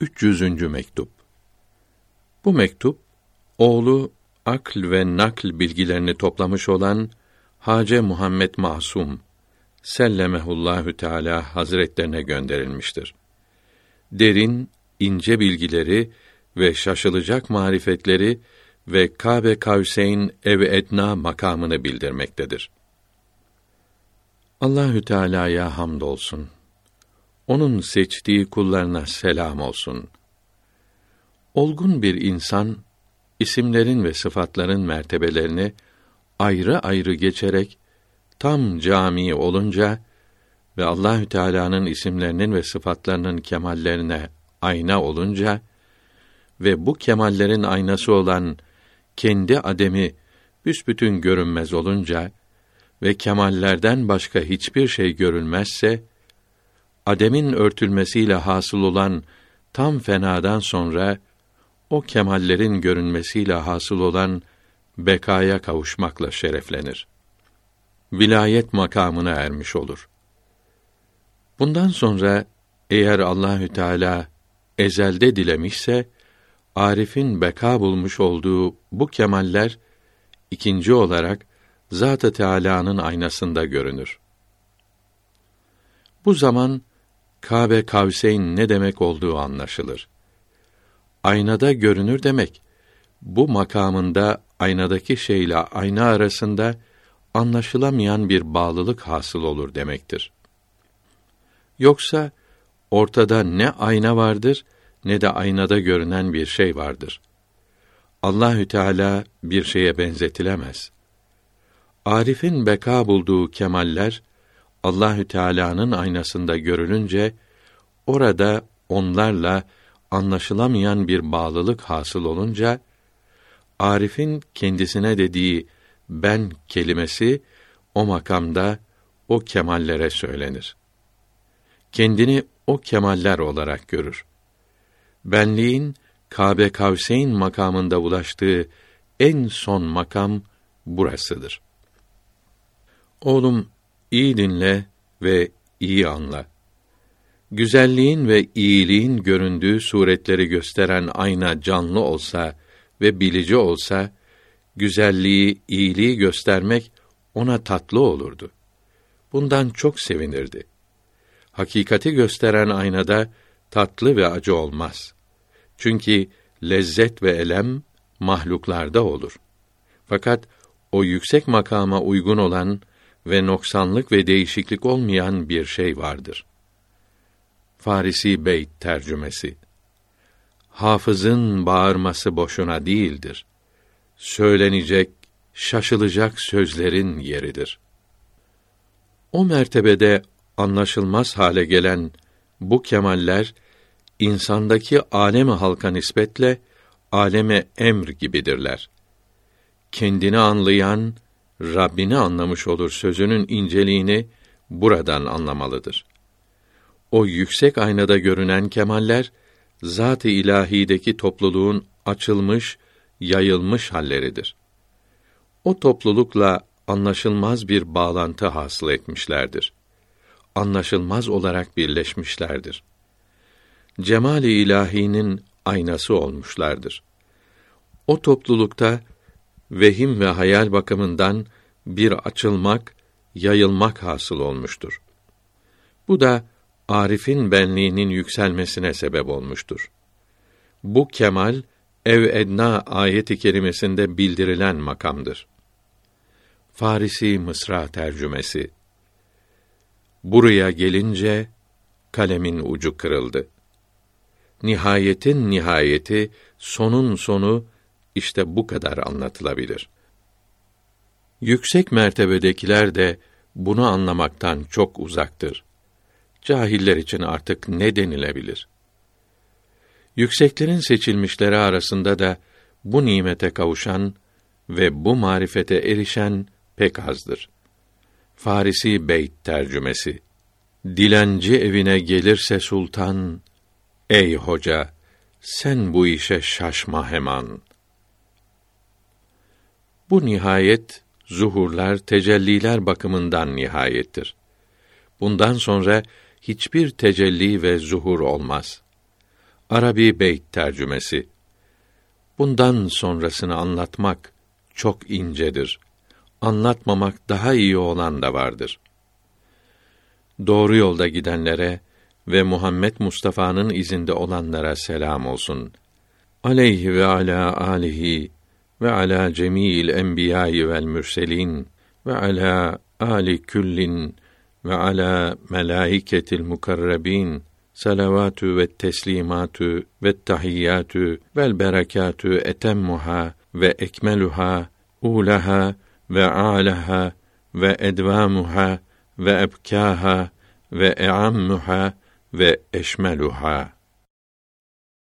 300. mektup. Bu mektup oğlu akl ve nakl bilgilerini toplamış olan Hace Muhammed Masum sellemehullahü teala hazretlerine gönderilmiştir. Derin, ince bilgileri ve şaşılacak marifetleri ve Kabe Kavseyn ev etna makamını bildirmektedir. Allahü Teala'ya hamdolsun. Onun seçtiği kullarına selam olsun. Olgun bir insan isimlerin ve sıfatların mertebelerini ayrı ayrı geçerek tam cami olunca ve Allahü Teala'nın isimlerinin ve sıfatlarının kemallerine ayna olunca ve bu kemallerin aynası olan kendi ademi büsbütün görünmez olunca ve kemallerden başka hiçbir şey görülmezse ademin örtülmesiyle hasıl olan tam fenadan sonra o kemallerin görünmesiyle hasıl olan bekaya kavuşmakla şereflenir. Vilayet makamına ermiş olur. Bundan sonra eğer Allahü Teala ezelde dilemişse Arif'in beka bulmuş olduğu bu kemaller ikinci olarak Zat-ı Teâlâ'nın aynasında görünür. Bu zaman Kabe Kavseyn ne demek olduğu anlaşılır. Aynada görünür demek, bu makamında aynadaki şeyle ayna arasında anlaşılamayan bir bağlılık hasıl olur demektir. Yoksa ortada ne ayna vardır ne de aynada görünen bir şey vardır. Allahü Teala bir şeye benzetilemez. Arif'in beka bulduğu kemaller Allahü Teala'nın aynasında görülünce orada onlarla anlaşılamayan bir bağlılık hasıl olunca Arif'in kendisine dediği ben kelimesi o makamda o kemallere söylenir. Kendini o kemaller olarak görür. Benliğin Kabe Kavseyn makamında ulaştığı en son makam burasıdır. Oğlum iyi dinle ve iyi anla. Güzelliğin ve iyiliğin göründüğü suretleri gösteren ayna canlı olsa ve bilici olsa, güzelliği, iyiliği göstermek ona tatlı olurdu. Bundan çok sevinirdi. Hakikati gösteren aynada tatlı ve acı olmaz. Çünkü lezzet ve elem mahluklarda olur. Fakat o yüksek makama uygun olan ve noksanlık ve değişiklik olmayan bir şey vardır. Farisi Beyt tercümesi Hafızın bağırması boşuna değildir. Söylenecek, şaşılacak sözlerin yeridir. O mertebede anlaşılmaz hale gelen bu kemaller insandaki alemi halka nispetle aleme emr gibidirler. Kendini anlayan Rabbini anlamış olur sözünün inceliğini buradan anlamalıdır. O yüksek aynada görünen kemaller zat-ı ilahideki topluluğun açılmış, yayılmış halleridir. O toplulukla anlaşılmaz bir bağlantı hasıl etmişlerdir. Anlaşılmaz olarak birleşmişlerdir. Cemali ilahinin aynası olmuşlardır. O toplulukta vehim ve hayal bakımından bir açılmak, yayılmak hasıl olmuştur. Bu da Arif'in benliğinin yükselmesine sebep olmuştur. Bu kemal ev edna ayeti kerimesinde bildirilen makamdır. Farisi Mısra tercümesi Buraya gelince kalemin ucu kırıldı. Nihayetin nihayeti, sonun sonu işte bu kadar anlatılabilir. Yüksek mertebedekiler de bunu anlamaktan çok uzaktır. Cahiller için artık ne denilebilir? Yükseklerin seçilmişleri arasında da bu nimete kavuşan ve bu marifete erişen pek azdır. Farisi Beyt tercümesi Dilenci evine gelirse sultan, ey hoca, sen bu işe şaşma hemen. Bu nihayet zuhurlar, tecelliler bakımından nihayettir. Bundan sonra hiçbir tecelli ve zuhur olmaz. Arabi Beyt tercümesi. Bundan sonrasını anlatmak çok incedir. Anlatmamak daha iyi olan da vardır. Doğru yolda gidenlere ve Muhammed Mustafa'nın izinde olanlara selam olsun. Aleyhi ve ala alihi وعلى جميع الأنبياء والمرسلين وعلى آل كل وعلى ملائكة المقربين صلوات والتسليمات والتحيات والبركات أتمها وأكملها أولها وأعلها وأدوامها وأبكاها وأعمها وأشملها.